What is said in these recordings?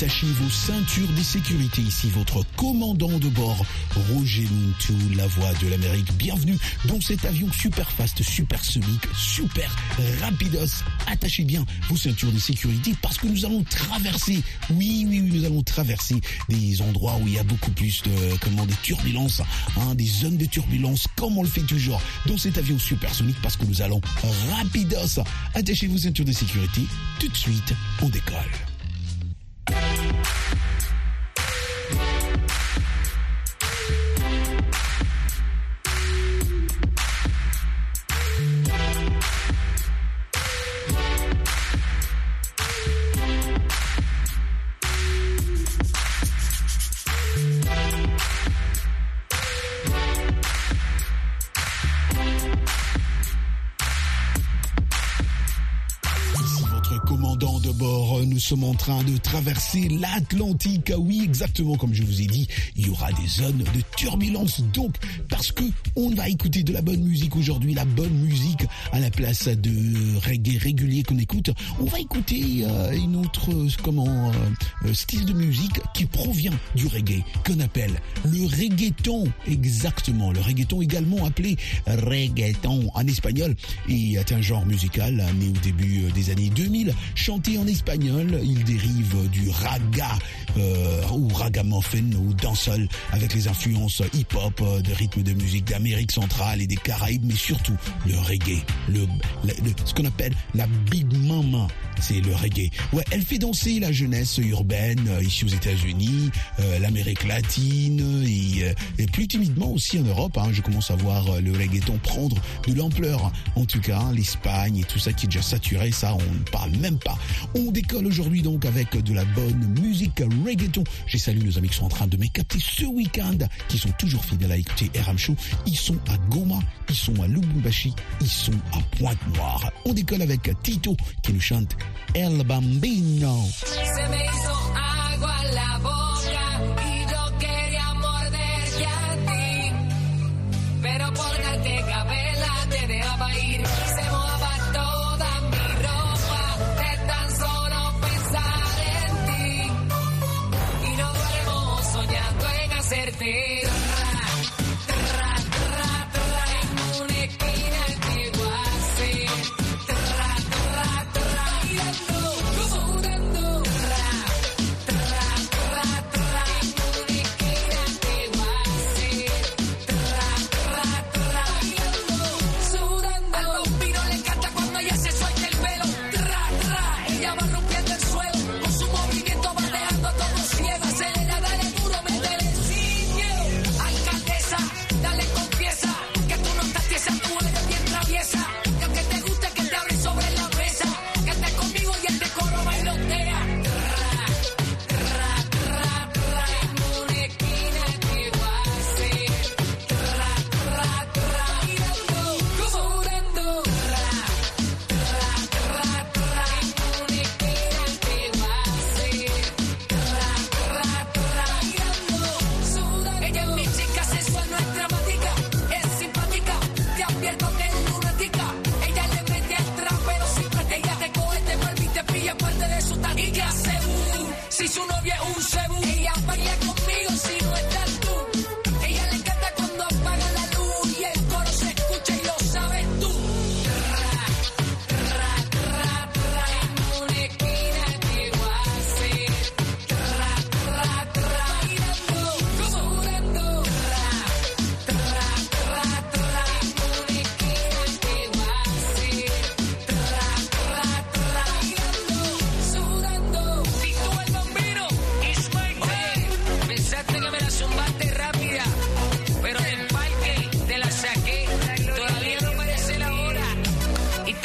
attachez vos ceintures de sécurité. Ici votre commandant de bord, Roger Mintou, la voix de l'Amérique. Bienvenue dans cet avion super fast, super sonique, super rapidos. Attachez bien vos ceintures de sécurité parce que nous allons traverser, oui, oui, oui, nous allons traverser des endroits où il y a beaucoup plus de, comment, de turbulences, hein, des zones de turbulence, comme on le fait toujours dans cet avion supersonique parce que nous allons rapidos. Attachez vos ceintures de sécurité. Tout de suite, on décolle. En train de traverser l'Atlantique. Ah Oui, exactement comme je vous ai dit, il y aura des zones de turbulence. Donc, parce que on va écouter de la bonne musique aujourd'hui, la bonne musique à la place de reggae régulier qu'on écoute, on va écouter euh, une autre, euh, comment, euh, style de musique qui provient du reggae, qu'on appelle le reggaeton. Exactement, le reggaeton également appelé reggaeton en espagnol et est un genre musical né au début des années 2000, chanté en espagnol. Il dérive du raga euh, ou ragamuffin ou dancehall avec les influences hip-hop, euh, de rythmes de musique d'Amérique centrale et des Caraïbes, mais surtout le reggae, le, le- ce qu'on appelle la big mama, c'est le reggae. Ouais, elle fait danser la jeunesse urbaine euh, ici aux États-Unis, euh, l'Amérique latine et, et plus timidement aussi en Europe. hein. je commence à voir le reggaeton prendre de l'ampleur. En tout cas, l'Espagne et tout ça qui est déjà saturé, ça on ne parle même pas. On décolle aujourd'hui donc avec de la bonne musique reggaeton. J'ai salué nos amis qui sont en train de me capter ce week-end, qui sont toujours fidèles à écouter RM Show. Ils sont à Goma, ils sont à Lubumbashi, ils sont à Pointe-Noire. On décolle avec Tito qui nous chante El Bambino. En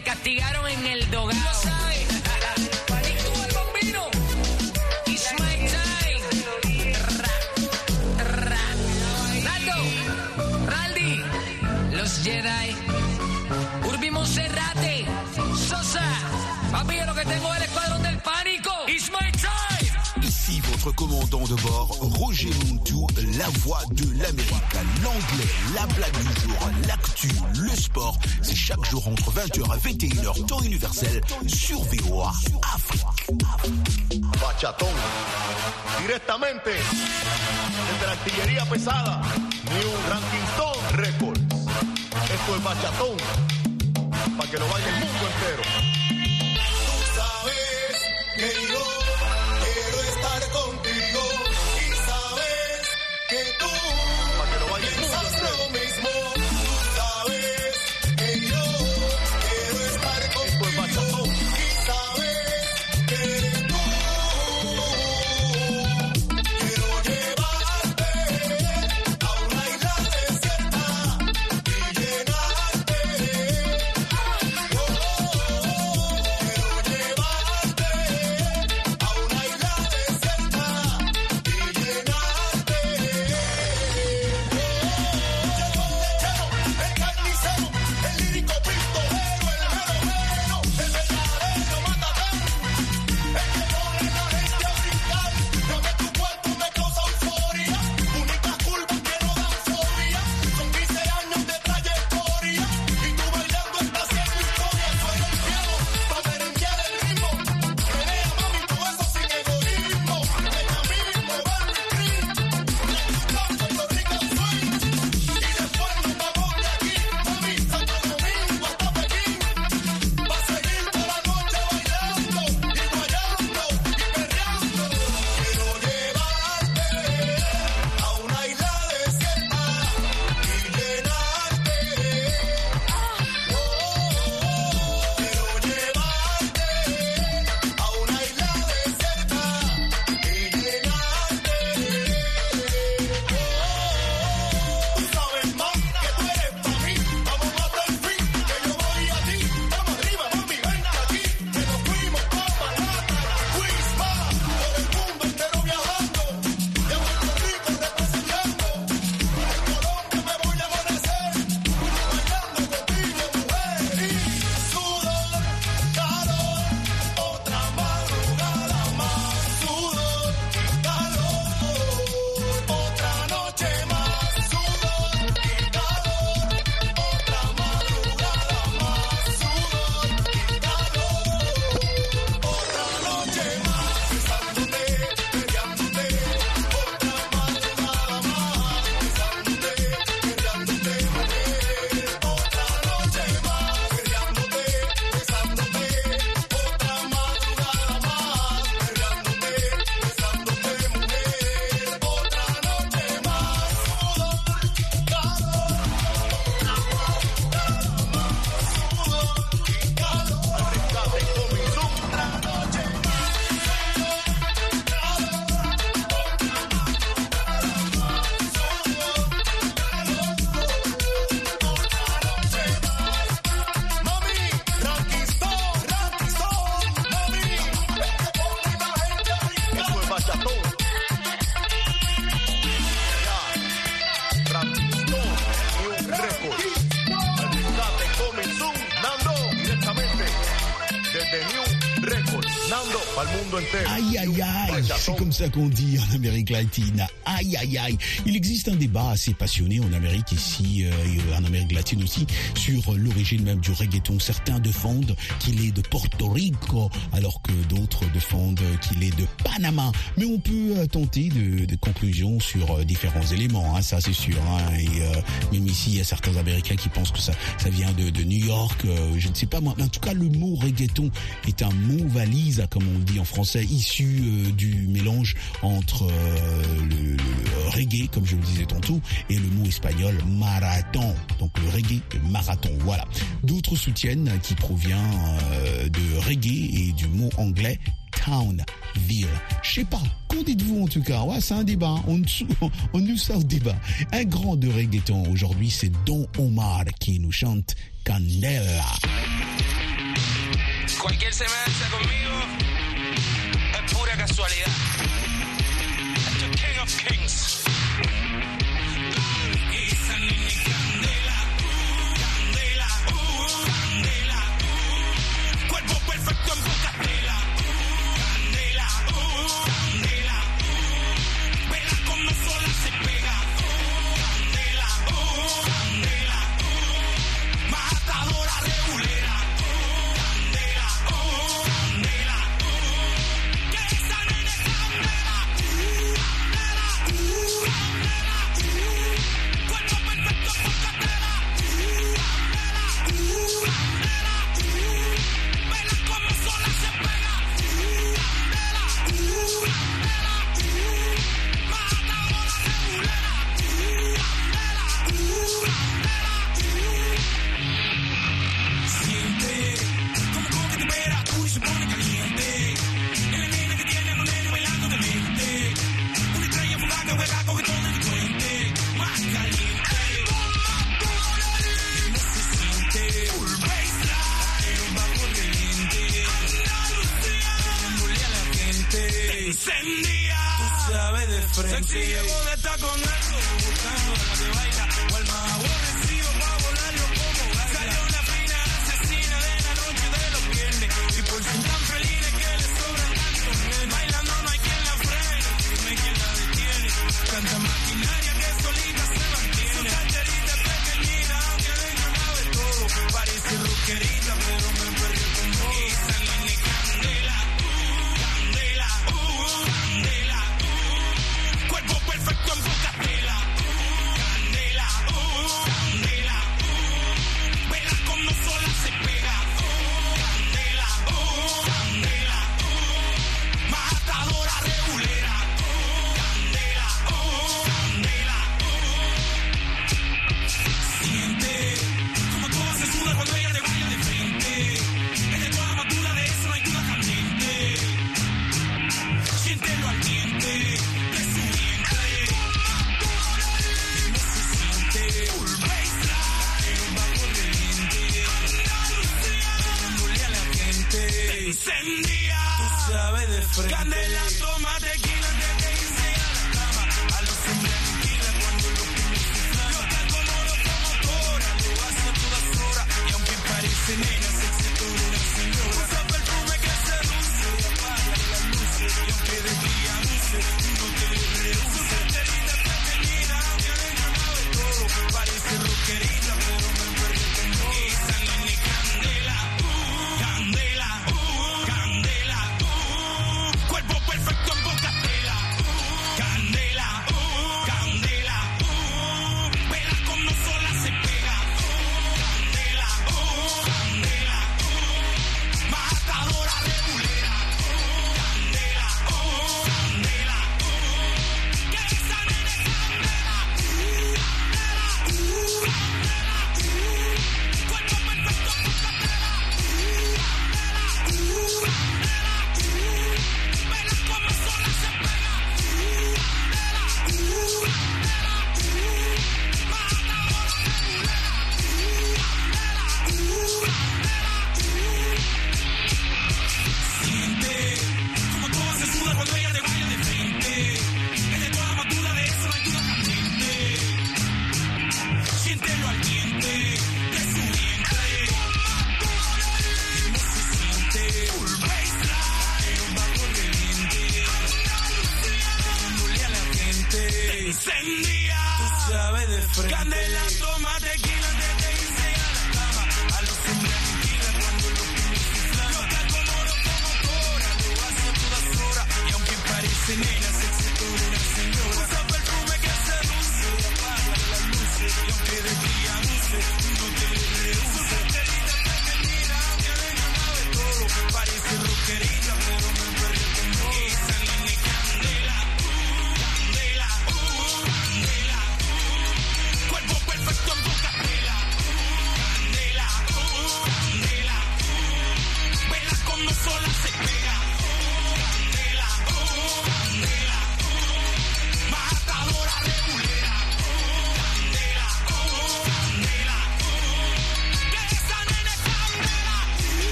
castigaron en el dogado. Commandant de bord, Roger Montou, la voix de l'Amérique. L'anglais, la blague du jour, l'actu, le sport, c'est chaque jour entre 20h et 21h, temps universel, sur VOA Afrique. Bachatón. Directamente desde la artillería pesada, New Ranking Records. Esto es Bachatón. Para que lo baile el mundo entero. Aïe aïe aïe, c'est comme ça qu'on dit en Amérique latine. Aïe aïe aïe. Il existe un débat assez passionné en Amérique ici, euh, et en Amérique latine aussi, sur l'origine même du reggaeton. Certains défendent qu'il est de Porto Rico, alors que d'autres défendent qu'il est de Panama. Mais on peut euh, tenter de, de conclusions sur euh, différents éléments, hein, ça c'est sûr. hein. Et euh, même ici, il y a certains Américains qui pensent que ça, ça vient de, de New York. euh, je ne sais pas moi. Mais en tout cas, le mot reggaeton est un mot valise, comme on le dit en français, issu euh, du mélange entre euh, le, reggae, comme je le disais tantôt, et le mot espagnol marathon. Donc le reggae, le marathon. Voilà. D'autres soutiennent qu'il provient euh, de reggae et du mot anglais town, ville. Je sais pas. Qu'en dites-vous en tout cas? Ouais, c'est un débat. On, nous- on nous sort débat. Un grand de reggaeton aujourd'hui, c'est Don Omar qui nous chante Candela. Cualquier pura casualidad. encendía. Tú sabes de frente. Candela, toma tequila que te incendia la cama. A los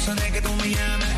Eso de que tú me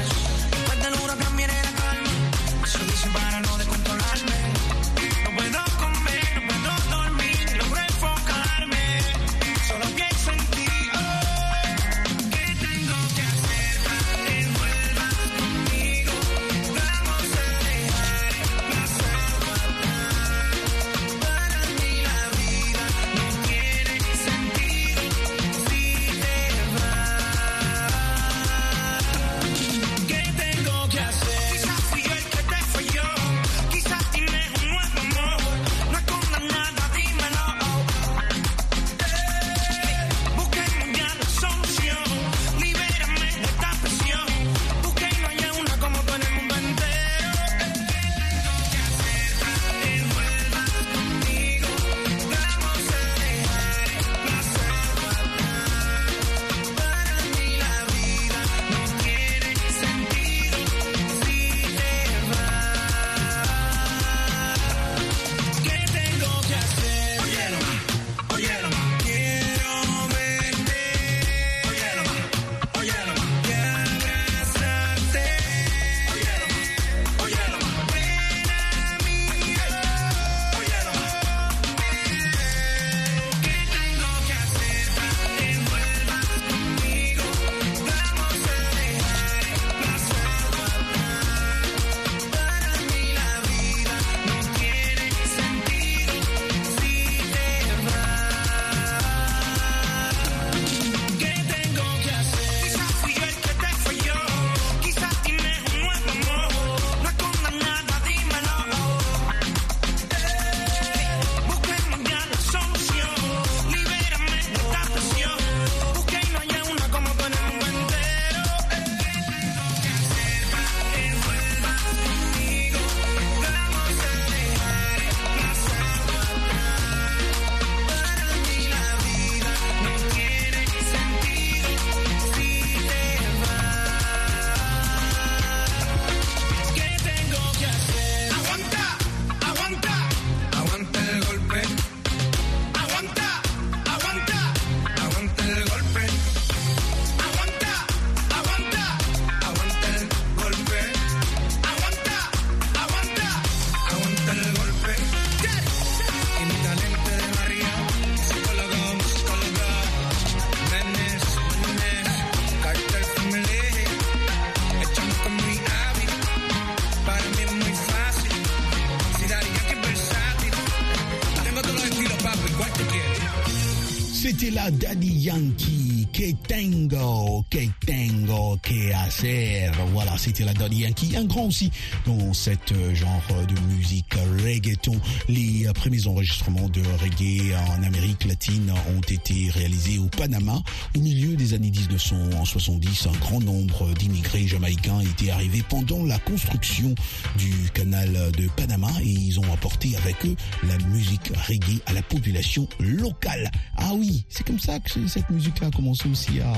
C'était la Daddy Yankee. Que tengo, que tengo que hacer. Voilà, c'était la Yankee. Un grand aussi dans cette euh, genre de musique reggaeton. Les euh, premiers enregistrements de reggae en Amérique latine ont été réalisés au Panama. Au milieu des années 1970, un grand nombre d'immigrés jamaïcains étaient arrivés pendant la construction du canal de Panama et ils ont apporté avec eux la musique reggae à la population locale. Ah oui, c'est comme ça que cette musique-là a commencé aussi à...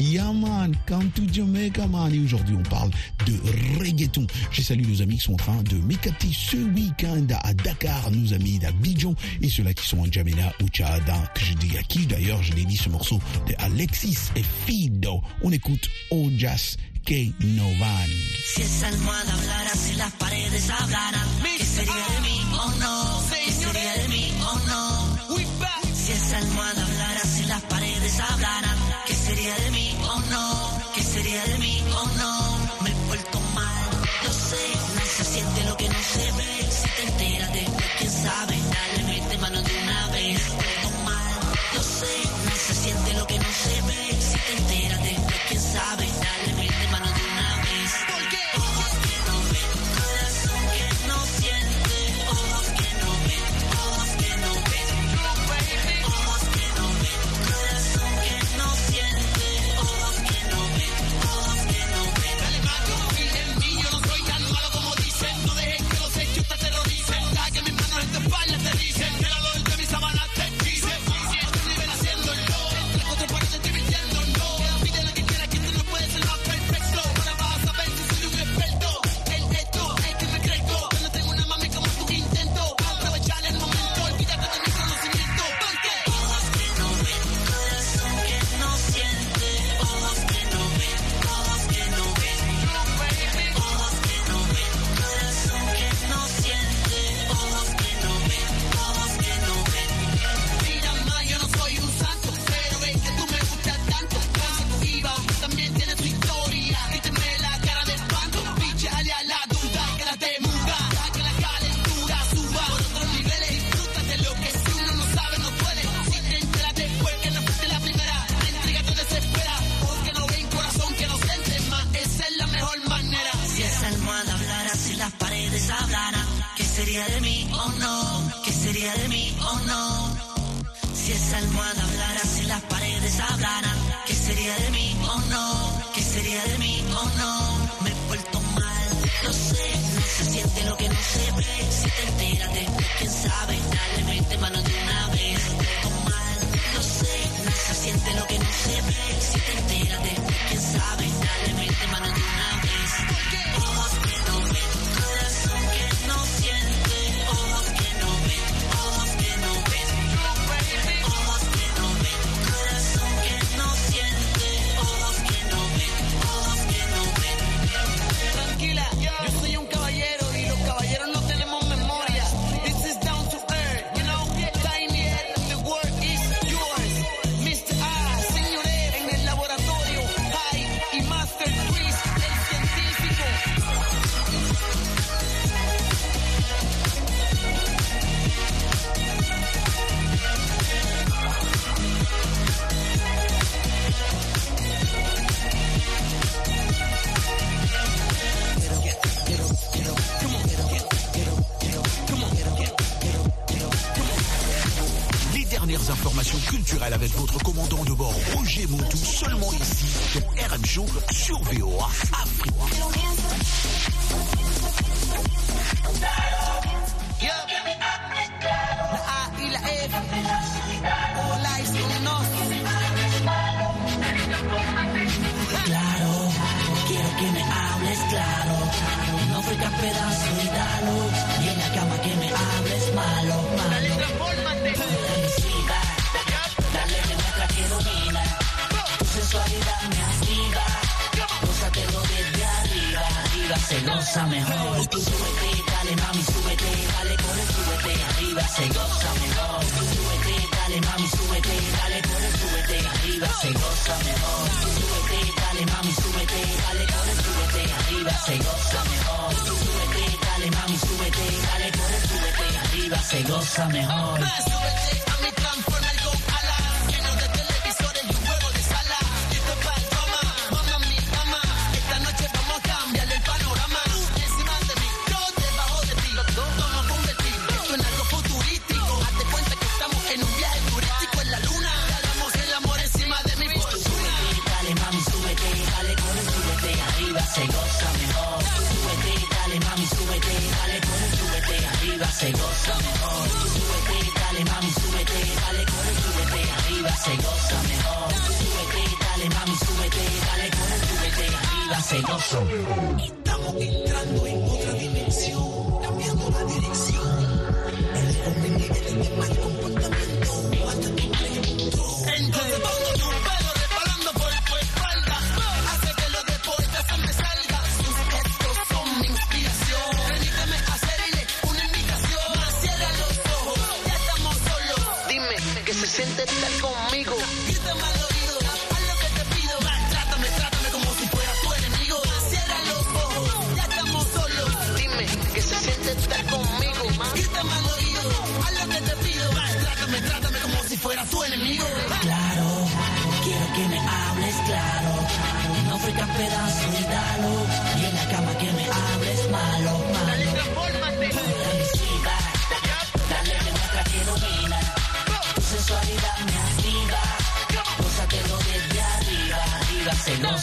Yeah man, come to Jamaica man. Et aujourd'hui, on parle de reggaeton. Je salue nos amis qui sont en train de m'écapter ce week-end à Dakar, nos amis d'Abidjan et ceux-là qui sont en Jamena ou Tchad, hein, que je dis à qui d'ailleurs, je l'ai dit ce morceau de Alexis et Fido. On écoute Ojas K. Novan. Si esa almohada hablara, si las paredes hablaran, ¿qué sería de ¿qué sería sería de mí? Oh no, ¿qué sería de mí? Oh no. Si esa almohada hablara, si las paredes hablaran, ¿qué sería de mí? Oh no, ¿qué sería de mí? Oh no, me he vuelto mal, lo sé, no se siente lo que no se ve. Si te enteras quién sabe, dale, mete mano de una se goza mejor. Tú súbete, dale mami, súbete, dale corre, súbete, arriba se goza mejor. Tú súbete, dale mami, súbete, dale corre, súbete, arriba se goza mejor. Tú súbete, dale mami, súbete, dale corre, súbete, arriba se goza mejor. Tú súbete, dale mami, súbete, dale corre, súbete, arriba se goza mejor. Súbete mejor. Súbete, dale mami, dale, corre, arriba mejor. Mami, dale, corre, arriba. Estamos entrando en otra dimensión, cambiando la dirección. El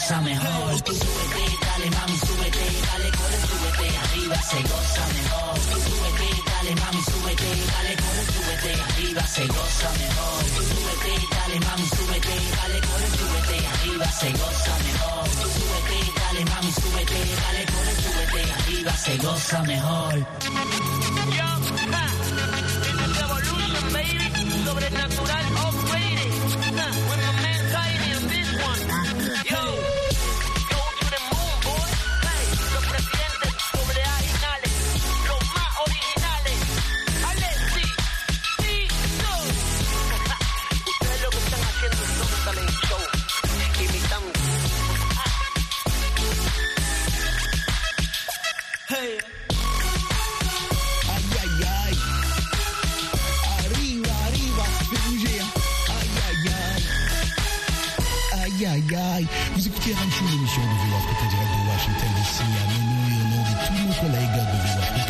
goza mejor. Tú súbete, dale mami, súbete, dale corre, súbete, arriba se goza mejor. Tú súbete, dale mami, súbete, dale corre, súbete, arriba se goza mejor. Tú súbete, dale mami, súbete, dale corre, súbete, arriba se goza mejor. Tú súbete, dale mami, súbete, dale corre, súbete, arriba se goza mejor. Sobrenatural upgraded. Hey. Aïe aïe aïe. Arriva, arriva, fais bouger. Aïe aïe aïe. Aïe aïe aïe. Vous écoutez Show, l'émission de Afrique en direct de Washington DC. À et au nom de tous nos collègues de Vélo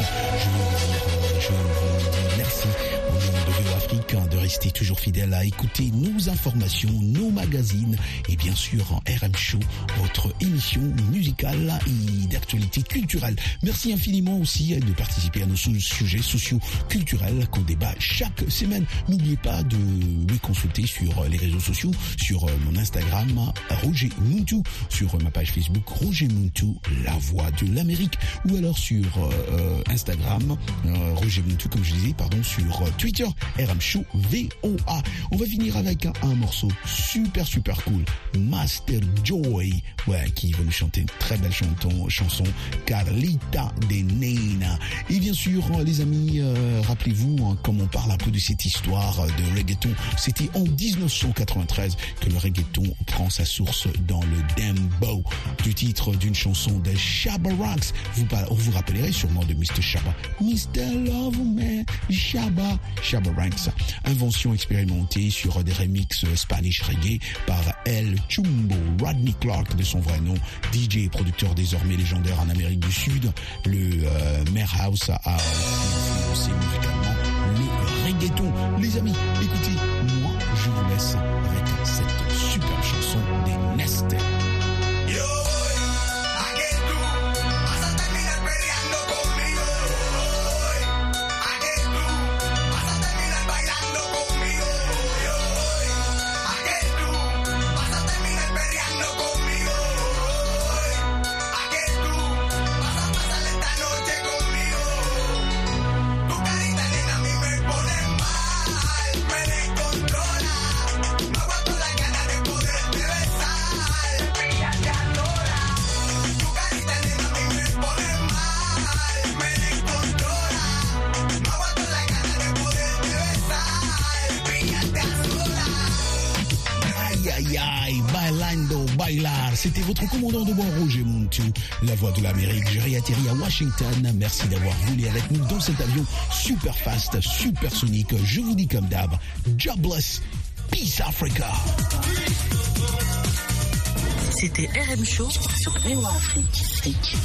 rester toujours fidèle à écouter nos informations, nos magazines et bien sûr en RM Show, votre émission musicale et d'actualité culturelle. Merci infiniment aussi de participer à nos sujets sociaux culturels qu'on débat chaque semaine. N'oubliez pas de me consulter sur les réseaux sociaux, sur euh, mon Instagram Roger Muntu, sur ma page Facebook Roger Muntu, la voix de l'Amérique, ou alors sur euh, euh, Instagram euh, Roger Muntu, comme je disais, pardon, sur euh, Twitter RM Show VOA. On va finir avec un, morceau super super cool, Master Joy, ouais, qui va nous chanter une très belle chanton, chanson Carlita de Nena. Et bien sûr, les amis, euh, rappelez-vous, hein, comme on parle un peu de cette histoire de reggaeton, c'était en 1993 que le reggaeton prend sa source dans le dembow, du titre d'une chanson de Shabba par- vous vous rappellerez sûrement de Mr. Shabba. Mr. Love Man, Shabba, Shabba Ranks. Expérimentée sur des remixes Spanish reggae par El Chumbo, Rodney Clark de son vrai nom, DJ et producteur désormais légendaire en Amérique du Sud. Le euh, Maire House a influencé musicalement le reggaeton. Les amis, écoutez, moi je vous laisse avec cette super chanson des Nest. Votre commandant de bord Roger Muntu, la voix de l'Amérique. J'ai réatterri à Washington. Merci d'avoir voulu avec nous dans cet avion super fast, super sonique. Je vous dis comme d'hab, jobless, peace Africa. C'était RM Show sur Afrique.